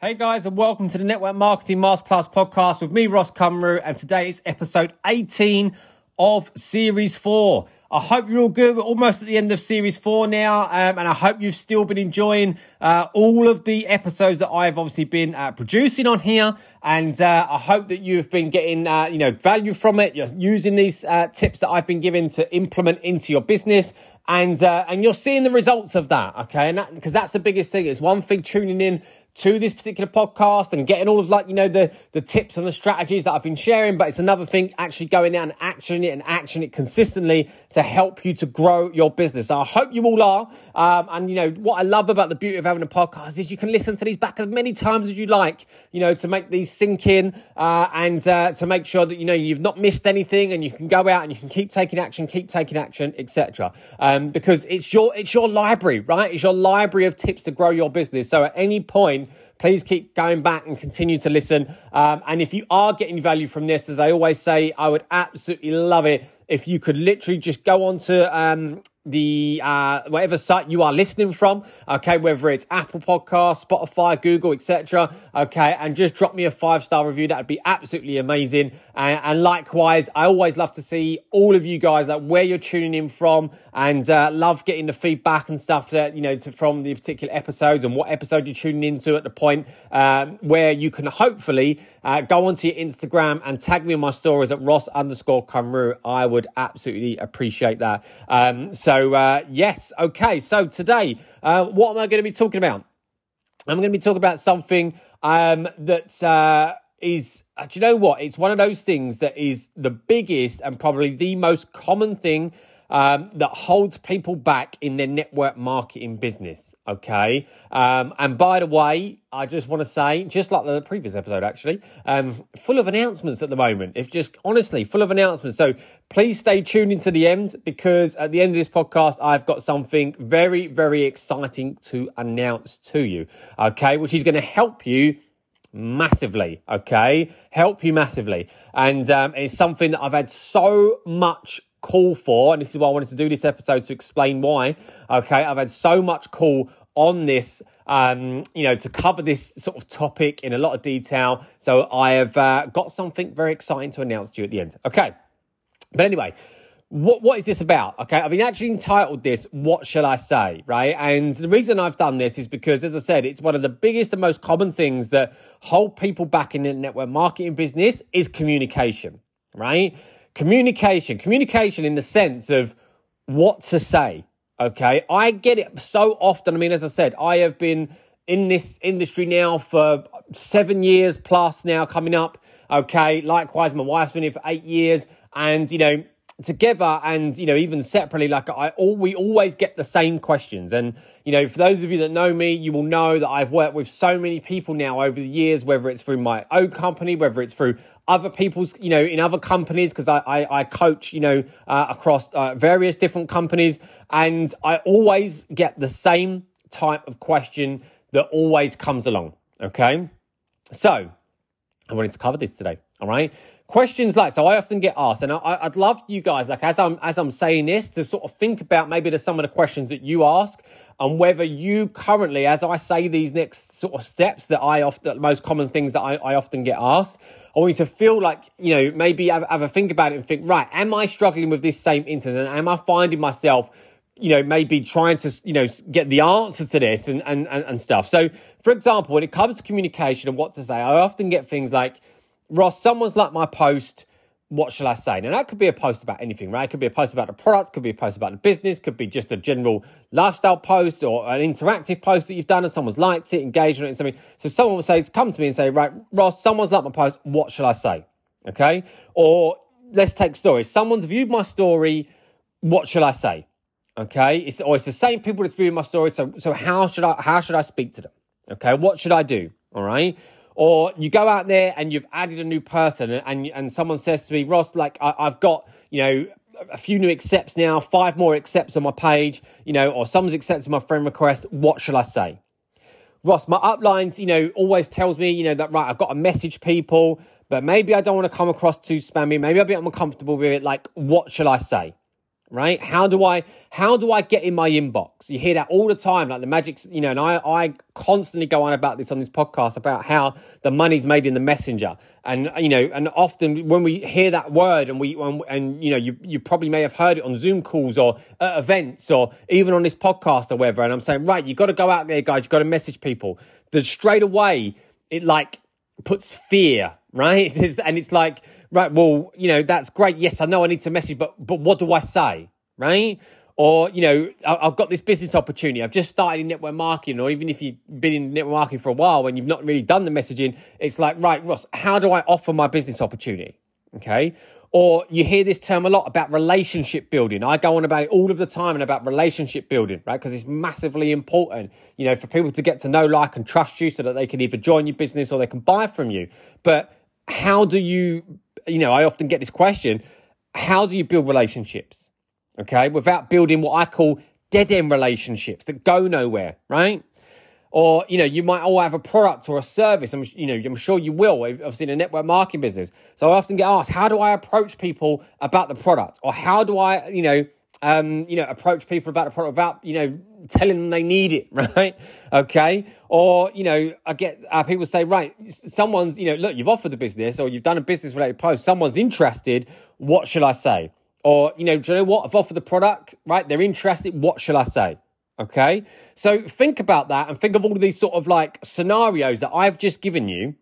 Hey guys, and welcome to the Network Marketing Masterclass podcast with me, Ross Cumru, and today is episode 18 of Series 4. I hope you're all good. We're almost at the end of Series 4 now, um, and I hope you've still been enjoying uh, all of the episodes that I've obviously been uh, producing on here. And uh, I hope that you've been getting, uh, you know, value from it. You're using these uh, tips that I've been given to implement into your business and uh, and you're seeing the results of that, okay? And because that, that's the biggest thing. It's one thing tuning in to this particular podcast and getting all of like you know the the tips and the strategies that I've been sharing but it's another thing actually going out and actioning it and actioning it consistently to help you to grow your business. So I hope you all are. Um, and you know what I love about the beauty of having a podcast is you can listen to these back as many times as you like you know to make these sink in uh, and uh, to make sure that you know you've not missed anything and you can go out and you can keep taking action keep taking action etc um, because it's your it's your library right? It's your library of tips to grow your business. So at any point please keep going back and continue to listen. Um, and if you are getting value from this, as I always say, I would absolutely love it if you could literally just go on to um, the uh, whatever site you are listening from, okay, whether it's Apple Podcast, Spotify, Google, etc. Okay, and just drop me a five star review. That would be absolutely amazing. And, and, likewise, I always love to see all of you guys like where you're tuning in from, and uh, love getting the feedback and stuff that you know to, from the particular episodes and what episode you're tuning into at the point um, where you can hopefully uh, go onto your Instagram and tag me in my stories at Ross underscore Kamru. I would absolutely appreciate that. Um, so, uh, yes, okay. So, today, uh, what am I going to be talking about? I'm going to be talking about something um, that uh, is, uh, do you know what? It's one of those things that is the biggest and probably the most common thing um, that holds people back in their network marketing business. Okay. Um, and by the way, I just want to say, just like the previous episode, actually, um, full of announcements at the moment. If just honestly, full of announcements. So please stay tuned into the end because at the end of this podcast, I've got something very, very exciting to announce to you. Okay. Which is going to help you massively okay help you massively and um, it's something that i've had so much call for, and this is why I wanted to do this episode to explain why. Okay, I've had so much call on this, um, you know, to cover this sort of topic in a lot of detail. So I have uh, got something very exciting to announce to you at the end. Okay, but anyway. What what is this about? Okay, I've been actually entitled this "What Shall I Say?" Right, and the reason I've done this is because, as I said, it's one of the biggest and most common things that hold people back in the network marketing business is communication. Right, communication, communication in the sense of what to say. Okay. I get it so often. I mean, as I said, I have been in this industry now for seven years plus now coming up. Okay. Likewise, my wife's been here for eight years. And, you know, together and you know even separately like i all we always get the same questions and you know for those of you that know me you will know that i've worked with so many people now over the years whether it's through my own company whether it's through other people's, you know, in other companies because I, I, I, coach, you know, uh, across uh, various different companies, and I always get the same type of question that always comes along. Okay, so I wanted to cover this today. All right, questions like so. I often get asked, and I, would love you guys, like as I'm as I'm saying this, to sort of think about maybe the some of the questions that you ask and whether you currently, as I say these next sort of steps that I often, most common things that I, I often get asked, I want you to feel like, you know, maybe have, have a think about it and think, right, am I struggling with this same incident? Am I finding myself, you know, maybe trying to, you know, get the answer to this and, and, and stuff. So, for example, when it comes to communication and what to say, I often get things like, Ross, someone's liked my post what shall I say? Now, that could be a post about anything, right? It could be a post about the products, could be a post about the business, could be just a general lifestyle post or an interactive post that you've done and someone's liked it, engaged on it, something. So someone will say, come to me and say, right, Ross, someone's liked my post, what shall I say? Okay. Or let's take stories. Someone's viewed my story, what shall I say? Okay. It's, or it's the same people that's viewed my story. So, so how should I, how should I speak to them? Okay. What should I do? All right. Or you go out there and you've added a new person and, and someone says to me, Ross, like I, I've got, you know, a few new accepts now, five more accepts on my page, you know, or someone's accepted my friend request. What shall I say? Ross, my uplines, you know, always tells me, you know, that right, I've got to message people, but maybe I don't want to come across too spammy. Maybe I'll be uncomfortable with it. Like, what shall I say? Right? How do I how do I get in my inbox? You hear that all the time, like the magic, you know, and I I constantly go on about this on this podcast about how the money's made in the messenger. And you know, and often when we hear that word and we and, and you know, you you probably may have heard it on Zoom calls or at events or even on this podcast or whatever. And I'm saying, right, you've got to go out there, guys. you've got to message people. That straight away it like puts fear, right? and it's like right, well, you know, that's great. Yes, I know I need to message, but but what do I say, right? Or, you know, I've got this business opportunity. I've just started in network marketing, or even if you've been in network marketing for a while and you've not really done the messaging, it's like, right, Ross, how do I offer my business opportunity? Okay. Or you hear this term a lot about relationship building. I go on about it all of the time and about relationship building, right? Because it's massively important, you know, for people to get to know, like, and trust you so that they can either join your business or they can buy from you. But how do you you know, I often get this question how do you build relationships? Okay, without building what I call dead end relationships that go nowhere, right? Or, you know, you might all have a product or a service. I'm, you know, I'm sure you will, obviously in a network marketing business. So I often get asked, how do I approach people about the product? Or how do I, you know, um, you know, approach people about a product without, you know, telling them they need it, right? Okay. Or, you know, I get uh, people say, right, someone's, you know, look, you've offered the business or you've done a business related post, someone's interested. What should I say? Or, you know, do you know what? I've offered the product, right? They're interested. What should I say? Okay. So think about that and think of all of these sort of like scenarios that I've just given you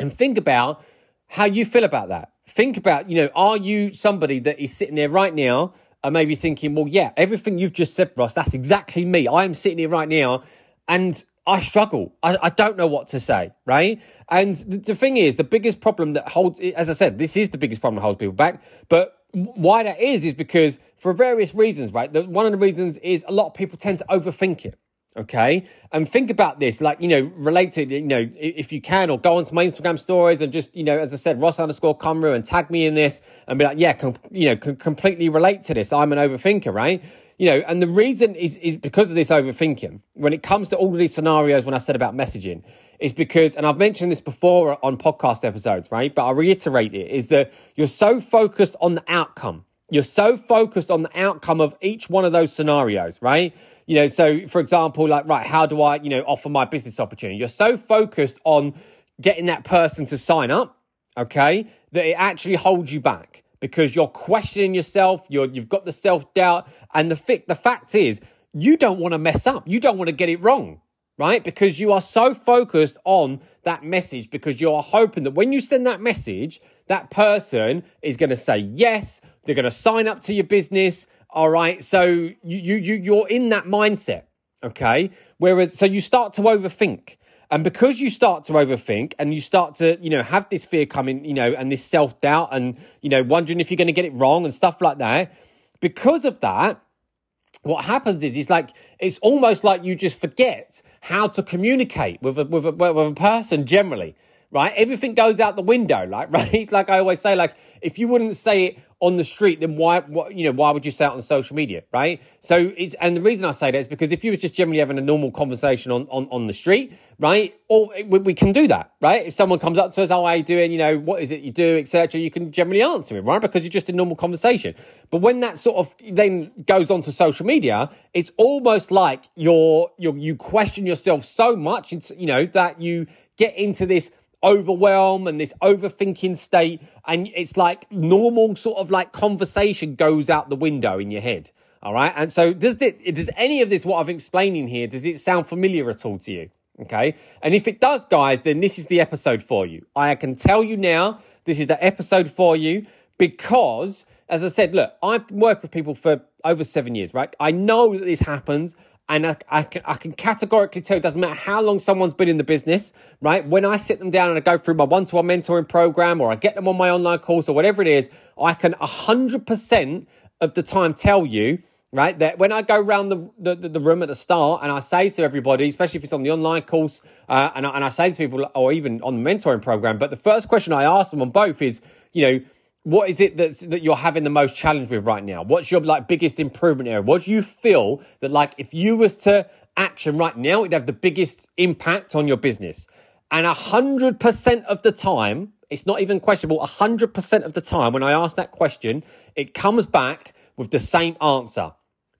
and think about how you feel about that. Think about, you know, are you somebody that is sitting there right now are maybe thinking, well, yeah, everything you've just said, Ross, that's exactly me. I am sitting here right now and I struggle. I, I don't know what to say, right? And the, the, thing is, the biggest problem that holds, as I said, this is the biggest problem that holds people back. But why that is, is because for various reasons, right? The, one of the reasons is a lot of people tend to overthink it. Okay. And think about this, like, you know, relate to, you know, if you can, or go onto my Instagram stories and just, you know, as I said, Ross underscore Cumru and tag me in this and be like, yeah, com- you know, com- completely relate to this. I'm an overthinker, right? You know, and the reason is, is because of this overthinking. When it comes to all of these scenarios, when I said about messaging, is because, and I've mentioned this before on podcast episodes, right? But I'll reiterate it, is that you're so focused on the outcome. You're so focused on the outcome of each one of those scenarios, right? You know, so for example, like, right, how do I, you know, offer my business opportunity? You're so focused on getting that person to sign up, okay, that it actually holds you back because you're questioning yourself, you're, you've got the self doubt. And the, fi- the fact is, you don't want to mess up, you don't want to get it wrong, right? Because you are so focused on that message because you're hoping that when you send that message, that person is going to say yes, they're going to sign up to your business all right. So you, you, you, you're in that mindset. Okay. Whereas, so you start to overthink. And because you start to overthink and you start to, you know, have this fear coming, you know, and this self doubt and, you know, wondering if you're going to get it wrong and stuff like that, because of that, what happens is, it's like, it's almost like you just forget how to communicate with a, with a, with a person generally, right? Everything goes out the window, like, right? It's like I always say, like, if you wouldn't say it on the street, then why, what, you know, why would you say it on social media, right? So it's, and the reason I say that is because if you was just generally having a normal conversation on, on, on the street, right? Or we, we can do that, right? If someone comes up to us, oh, how are you doing? You know, what is it you do, etc. You can generally answer it, right? Because you're just in normal conversation. But when that sort of then goes on to social media, it's almost like you're, you're, you question yourself so much, you know, that you get into this overwhelm and this overthinking state and it's like normal sort of like conversation goes out the window in your head all right? And so does it does any of this what i'm explaining here does it sound familiar at all to you okay? And if it does guys then this is the episode for you. I can tell you now this is the episode for you because as i said look i've worked with people for over seven years right? I know that this happens and I, I, can, I can categorically tell it doesn't matter how long someone's been in the business, right? When I sit them down and I go through my one to one mentoring program or I get them on my online course or whatever it is, I can 100% of the time tell you, right, that when I go around the, the, the room at the start and I say to everybody, especially if it's on the online course, uh, and, I, and I say to people, or even on the mentoring program, but the first question I ask them on both is, you know, what is it that's, that you're having the most challenge with right now? What's your like biggest improvement area? What do you feel that like if you was to action right now, it'd have the biggest impact on your business? And hundred percent of the time, it's not even questionable. Hundred percent of the time, when I ask that question, it comes back with the same answer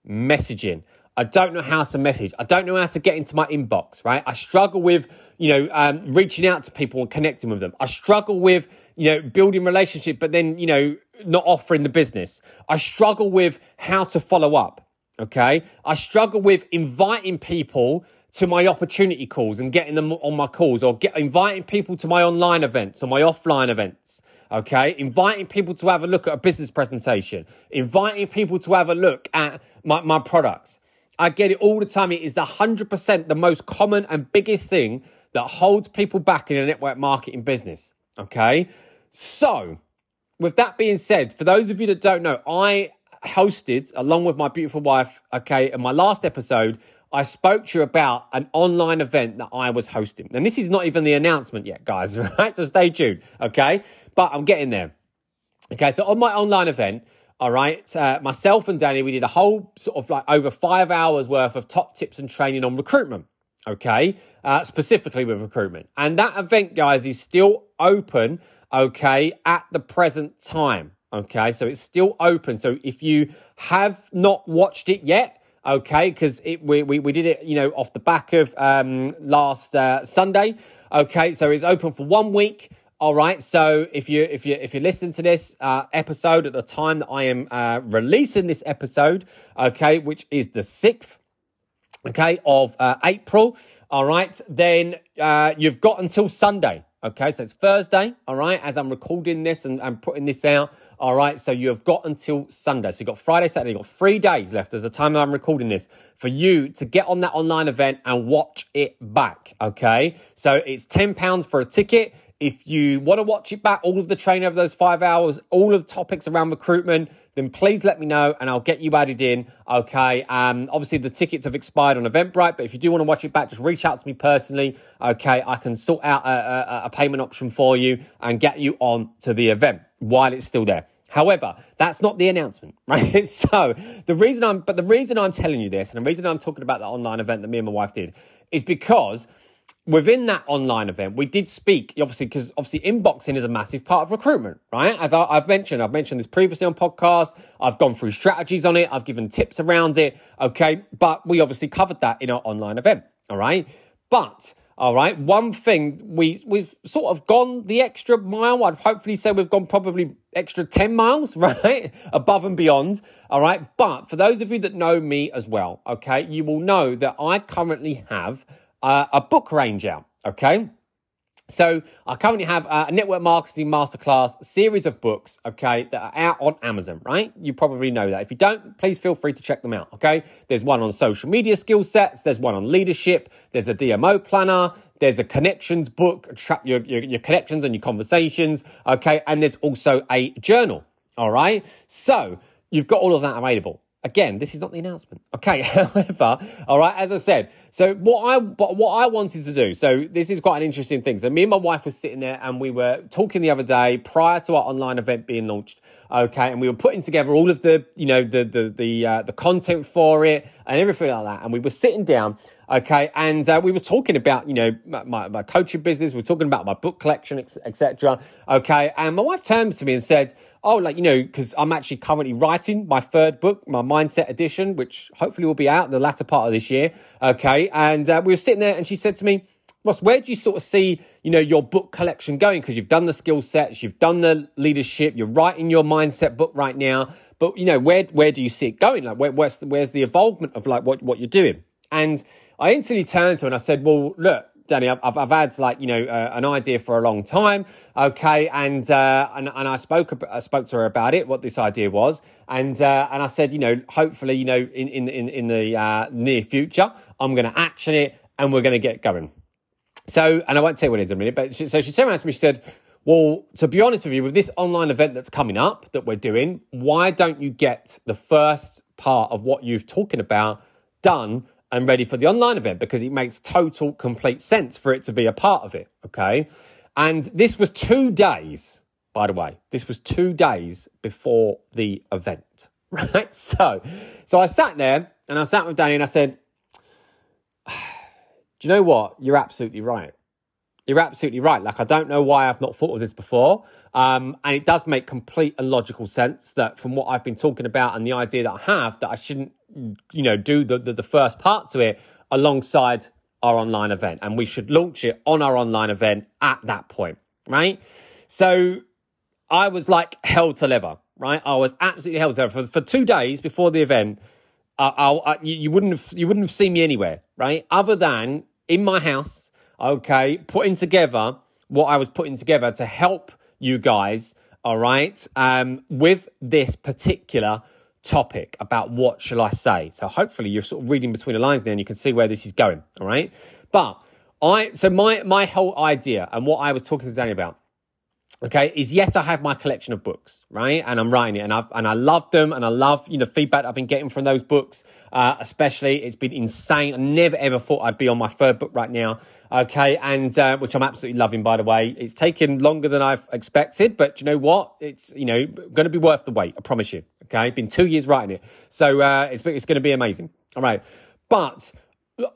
messaging. I don't know how to message. I don't know how to get into my inbox, right? I struggle with, you know, um, reaching out to people and connecting with them. I struggle with, you know, building relationship, but then, you know, not offering the business. I struggle with how to follow up. Okay. I struggle with inviting people to my opportunity calls and getting them on my calls or get inviting people to my online events or my offline events. Okay. Inviting people to have a look at a business presentation, inviting people to have a look at my, my products. I get it all the time. It is the 100% the most common and biggest thing that holds people back in a network marketing business. Okay. So, with that being said, for those of you that don't know, I hosted along with my beautiful wife, okay, in my last episode, I spoke to you about an online event that I was hosting. And this is not even the announcement yet, guys, right? So stay tuned, okay? But I'm getting there. Okay, so on my online event, all right, uh, myself and Danny, we did a whole sort of like over five hours worth of top tips and training on recruitment, okay, uh, specifically with recruitment. And that event, guys, is still open, okay, at the present time, okay? So it's still open. So if you have not watched it yet, okay because we, we, we did it you know off the back of um last uh, sunday okay so it's open for one week all right so if you if you if you're listening to this uh, episode at the time that i am uh, releasing this episode okay which is the 6th okay of uh, april all right then uh, you've got until sunday okay so it's thursday all right as i'm recording this and, and putting this out all right, so you have got until Sunday. So you've got Friday, Saturday, you've got three days left as the time that I'm recording this for you to get on that online event and watch it back. Okay, so it's £10 for a ticket. If you want to watch it back, all of the training over those five hours, all of the topics around recruitment, then please let me know and I'll get you added in. Okay. Um, obviously, the tickets have expired on Eventbrite, but if you do want to watch it back, just reach out to me personally. Okay. I can sort out a, a, a payment option for you and get you on to the event while it's still there. However, that's not the announcement, right? so the reason I'm, but the reason I'm telling you this and the reason I'm talking about that online event that me and my wife did is because within that online event, we did speak, obviously, because obviously inboxing is a massive part of recruitment, right? As I, have mentioned, I've mentioned this previously on podcast. I've gone through strategies on it. I've given tips around it. Okay. But we obviously covered that in our online event. All right. But all right. One thing we we've sort of gone the extra mile. I'd hopefully say we've gone probably extra 10 miles, right? Above and beyond. All right. But for those of you that know me as well, okay, you will know that I currently have uh, a book range out. Okay. So I currently have a network marketing masterclass series of books, okay, that are out on Amazon, right? You probably know that. If you don't, please feel free to check them out, okay? There's one on social media skill sets, there's one on leadership, there's a DMO planner, there's a connections book, track your, your, your connections and your conversations, okay? And there's also a journal, all right? So you've got all of that available. Again, this is not the announcement. Okay, however, all right, as I said, so what I but what I wanted to do, so this is quite an interesting thing. So me and my wife were sitting there and we were talking the other day prior to our online event being launched. Okay, and we were putting together all of the, you know, the the the uh, the content for it and everything like that. And we were sitting down Okay, and uh, we were talking about you know my, my coaching business. We are talking about my book collection, etc. Okay, and my wife turned to me and said, "Oh, like you know, because I'm actually currently writing my third book, my mindset edition, which hopefully will be out in the latter part of this year." Okay, and uh, we were sitting there, and she said to me. Ross, where do you sort of see, you know, your book collection going? Because you've done the skill sets, you've done the leadership, you're writing your mindset book right now. But you know, where where do you see it going? Like, where, where's the, where's the involvement of like what what you're doing? And I instantly turned to her and I said, well, look, Danny, I've, I've had like you know uh, an idea for a long time, okay, and uh, and and I spoke I spoke to her about it, what this idea was, and uh, and I said, you know, hopefully, you know, in in in, in the uh, near future, I'm going to action it and we're going to get going. So, and I won't tell you what it is in a minute, but she, so she turned around to me, she said, well, to be honest with you, with this online event that's coming up that we're doing, why don't you get the first part of what you've talking about done and ready for the online event because it makes total complete sense for it to be a part of it. Okay. And this was two days, by the way, this was two days before the event. Right. So, so I sat there and I sat with Danny and I said, Do you know what? You're absolutely right. You're absolutely right. Like, I don't know why I've not thought of this before. Um, and it does make complete and logical sense that from what I've been talking about and the idea that I have, that I shouldn't, you know, do the, the, the first part to it alongside our online event. And we should launch it on our online event at that point, right? So I was like hell to leather, right? I was absolutely hell to leather. For, for two days before the event, I, I, I, you, you wouldn't have you wouldn't have seen me anywhere, right? Other than in my house okay, putting together what I was putting together to help you guys, all right, um, with this particular topic about what shall I say. So hopefully you're sort of reading between the lines there and you can see where this is going, all right? But I, so my, my whole idea and what I was talking to Danny about okay is yes i have my collection of books right? And i'm writing it and i and i love them and i love you know feedback i've been getting from those books uh, especially. It's been insane. I never ever thought i'd be on my third book right now okay? And uh, which i'm absolutely loving by the way. It's taken longer than i've expected but you know what? It's you know going to be worth the wait i promise you okay? Been two years writing it. So uh, it's, it's going to be amazing. All right. But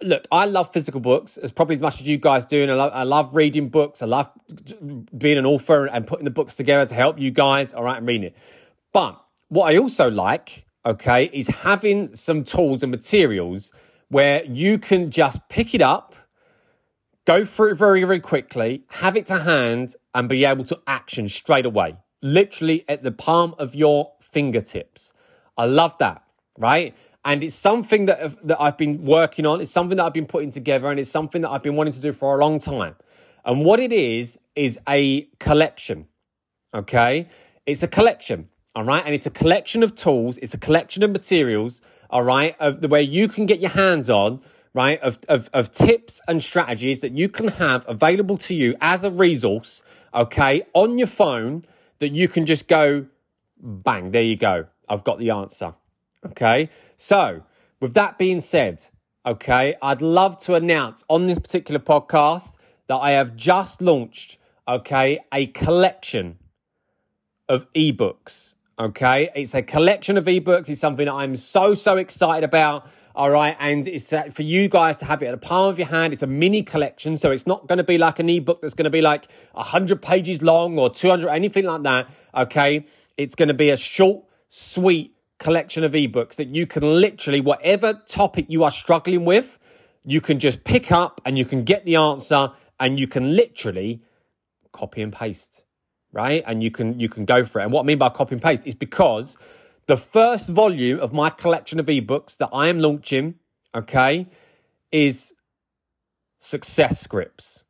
look, I love physical books as probably as much as you guys do, and I love, I love reading books. I love being an author and putting the books together to help you guys. All right, and reading it. But what I also like, okay, is having some tools and materials where you can just pick it up, go through it very, very quickly, have it to hand, and be able to action straight away, literally at the palm of your fingertips. I love that, right? And it's something that that I've been working on. It's something that I've been putting together, and it's something that I've been wanting to do for a long time. And what it is is a collection. Okay, it's a collection. All right, and it's a collection of tools. It's a collection of materials. All right, of the way you can get your hands on. Right, of, of, of tips and strategies that you can have available to you as a resource, okay, on your phone that you can just go, bang, there you go. I've got the answer. Okay. So, with that being said, okay, I'd love to announce on this particular podcast that I have just launched, okay, a collection of ebooks. Okay. It's a collection of ebooks. It's something that I'm so, so excited about. All right. And it's uh, for you guys to have it at the palm of your hand. It's a mini collection. So it's not going to be like an ebook that's going to be like 100 pages long or 200, anything like that. Okay. It's going to be a short, sweet, collection of ebooks that you can literally, whatever topic you are struggling with, you can just pick up and you can get the answer and you can literally copy and paste, right? And you can you can go for it. And what I mean by copy and paste is because the first volume of my collection of ebooks that I am launching, okay, is success scripts.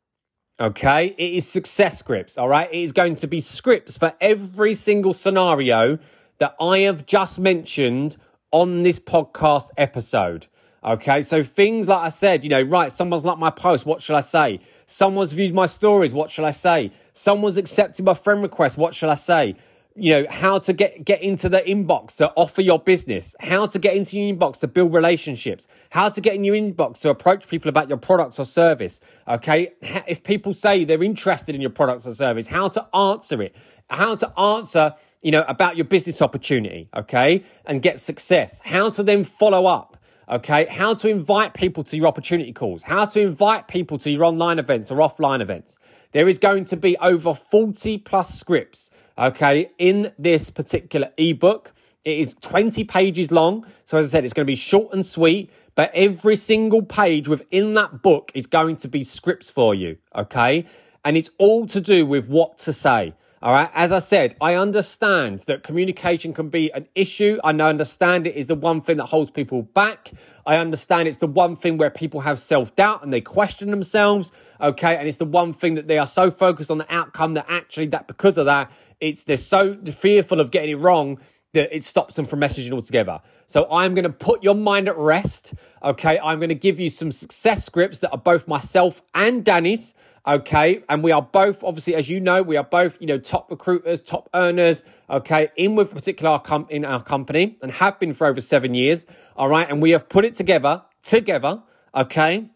Okay, it is success scripts. All right, it is going to be scripts for every single scenario that I have just mentioned on this podcast episode. Okay, so things like I said, you know, right, someone's liked my post, what shall I say? Someone's viewed my stories, what shall I say? Someone's accepted my friend request, what shall I say? You know, how to get, get into the inbox to offer your business, how to get into your inbox to build relationships, how to get in your inbox to approach people about your products or service. Okay, if people say they're interested in your products or service, how to answer it, how to answer you know, about your business opportunity, okay, and get success, how to then follow up, okay, how to invite people to your opportunity calls, how to invite people to your online events or offline events. There is going to be over 40 plus scripts, okay, in this particular ebook. It is 20 pages long. So, as I said, it's going to be short and sweet, but every single page within that book is going to be scripts for you, okay? And it's all to do with what to say. All right. As I said, I understand that communication can be an issue. I understand it is the one thing that holds people back. I understand it's the one thing where people have self doubt and they question themselves. Okay. And it's the one thing that they are so focused on the outcome that actually that because of that, it's they're so fearful of getting it wrong that it stops them from messaging altogether. So I'm going to put your mind at rest. Okay. I'm going to give you some success scripts that are both myself and Danny's. Okay. And we are both, obviously, as you know, we are both, you know, top recruiters, top earners. Okay. In with particular com- in our company and have been for over seven years. All right. And we have put it together, together. Okay.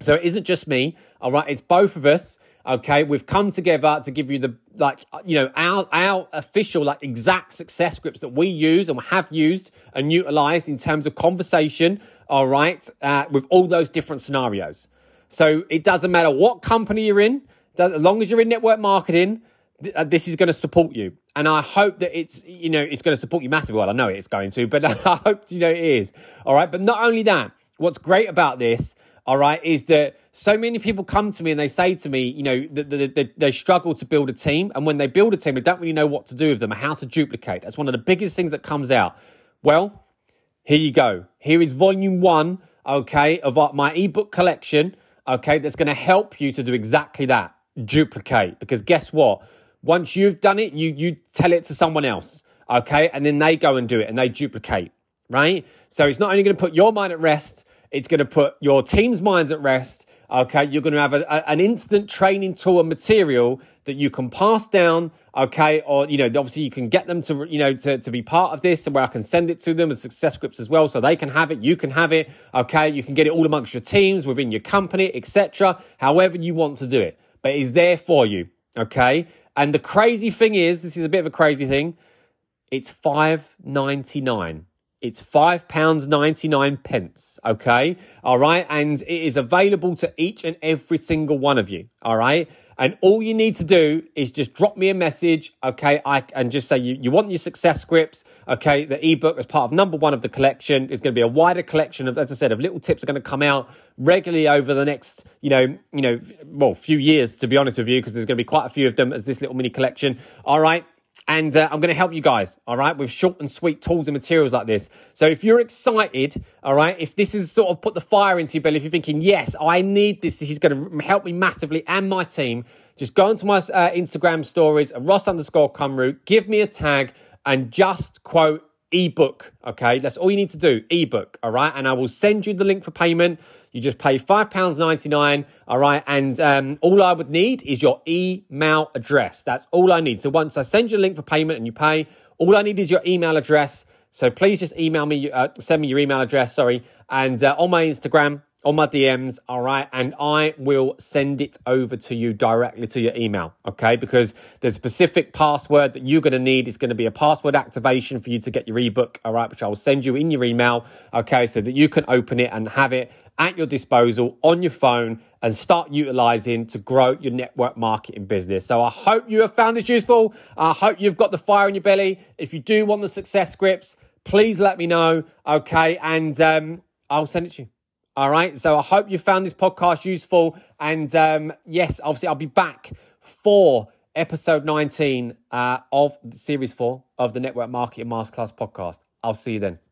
So it isn't just me. All right. It's both of us. Okay. We've come together to give you the, like, you know, our, our official, like, exact success scripts that we use and have used and utilized in terms of conversation. All right. Uh, with all those different scenarios. So it doesn't matter what company you're in. as long as you're in network marketing, uh, this is going to support you. And I hope that it's, you know, it's going to support you massively. Well, I know it's going to, but I hope, you know, it is. All right. But not only that, what's great about this, all right, is that so many people come to me and they say to me, you know, that they, they, they, struggle to build a team. And when they build a team, they don't really know what to do with them or how to duplicate. That's one of the biggest things that comes out. Well, here you go. Here is volume one, okay, of my ebook collection, okay, that's going to help you to do exactly that duplicate. Because guess what? Once you've done it, you, you tell it to someone else, okay, and then they go and do it and they duplicate, right? So it's not only going to put your mind at rest, it's going to put your team's minds at rest Okay, you're going to have a, a, an instant training tool and material that you can pass down. Okay, or you know, obviously you can get them to you know to, to be part of this, and where I can send it to them as success scripts as well, so they can have it. You can have it. Okay, you can get it all amongst your teams within your company, etc. However you want to do it, but it's there for you. Okay, and the crazy thing is, this is a bit of a crazy thing. It's five ninety nine. It's five pounds ninety nine pence. Okay, all right, and it is available to each and every single one of you. All right, and all you need to do is just drop me a message, okay, I and just say you, you want your success scripts, okay. The ebook as part of number one of the collection is going to be a wider collection of, as I said, of little tips are going to come out regularly over the next, you know, you know, well, few years to be honest with you, because there's going to be quite a few of them as this little mini collection. All right, and uh, I'm going to help you guys, all right, with short and sweet tools and materials like this. So if you're excited, all right, if this is sort of put the fire into your belly, if you're thinking, yes, I need this, this is going to help me massively and my team, just go onto my uh, Instagram stories, Ross underscore Cumru, give me a tag and just quote ebook, okay? That's all you need to do, ebook, all right? And I will send you the link for payment. You just pay £5.99, all right? And um, all I would need is your email address. That's all I need. So once I send you a link for payment and you pay, all I need is your email address. So please just email me, uh, send me your email address, sorry. And uh, on my Instagram, on my DMs, all right, and I will send it over to you directly to your email, okay? Because the specific password that you're to need is to be a password activation for you to get your ebook, all right, which I will send you in your email, okay, so that you can open it and have it at your disposal on your phone and start utilizing to grow your network marketing business. So I hope you have found this useful. I hope you've got the fire in your belly. If you do want the success scripts, please let me know, okay? And um, I'll send it to you. All right. So I hope you found this podcast useful. And um, yes, obviously, I'll be back for episode 19 uh, of series four of the Network Marketing Masterclass podcast. I'll see you then.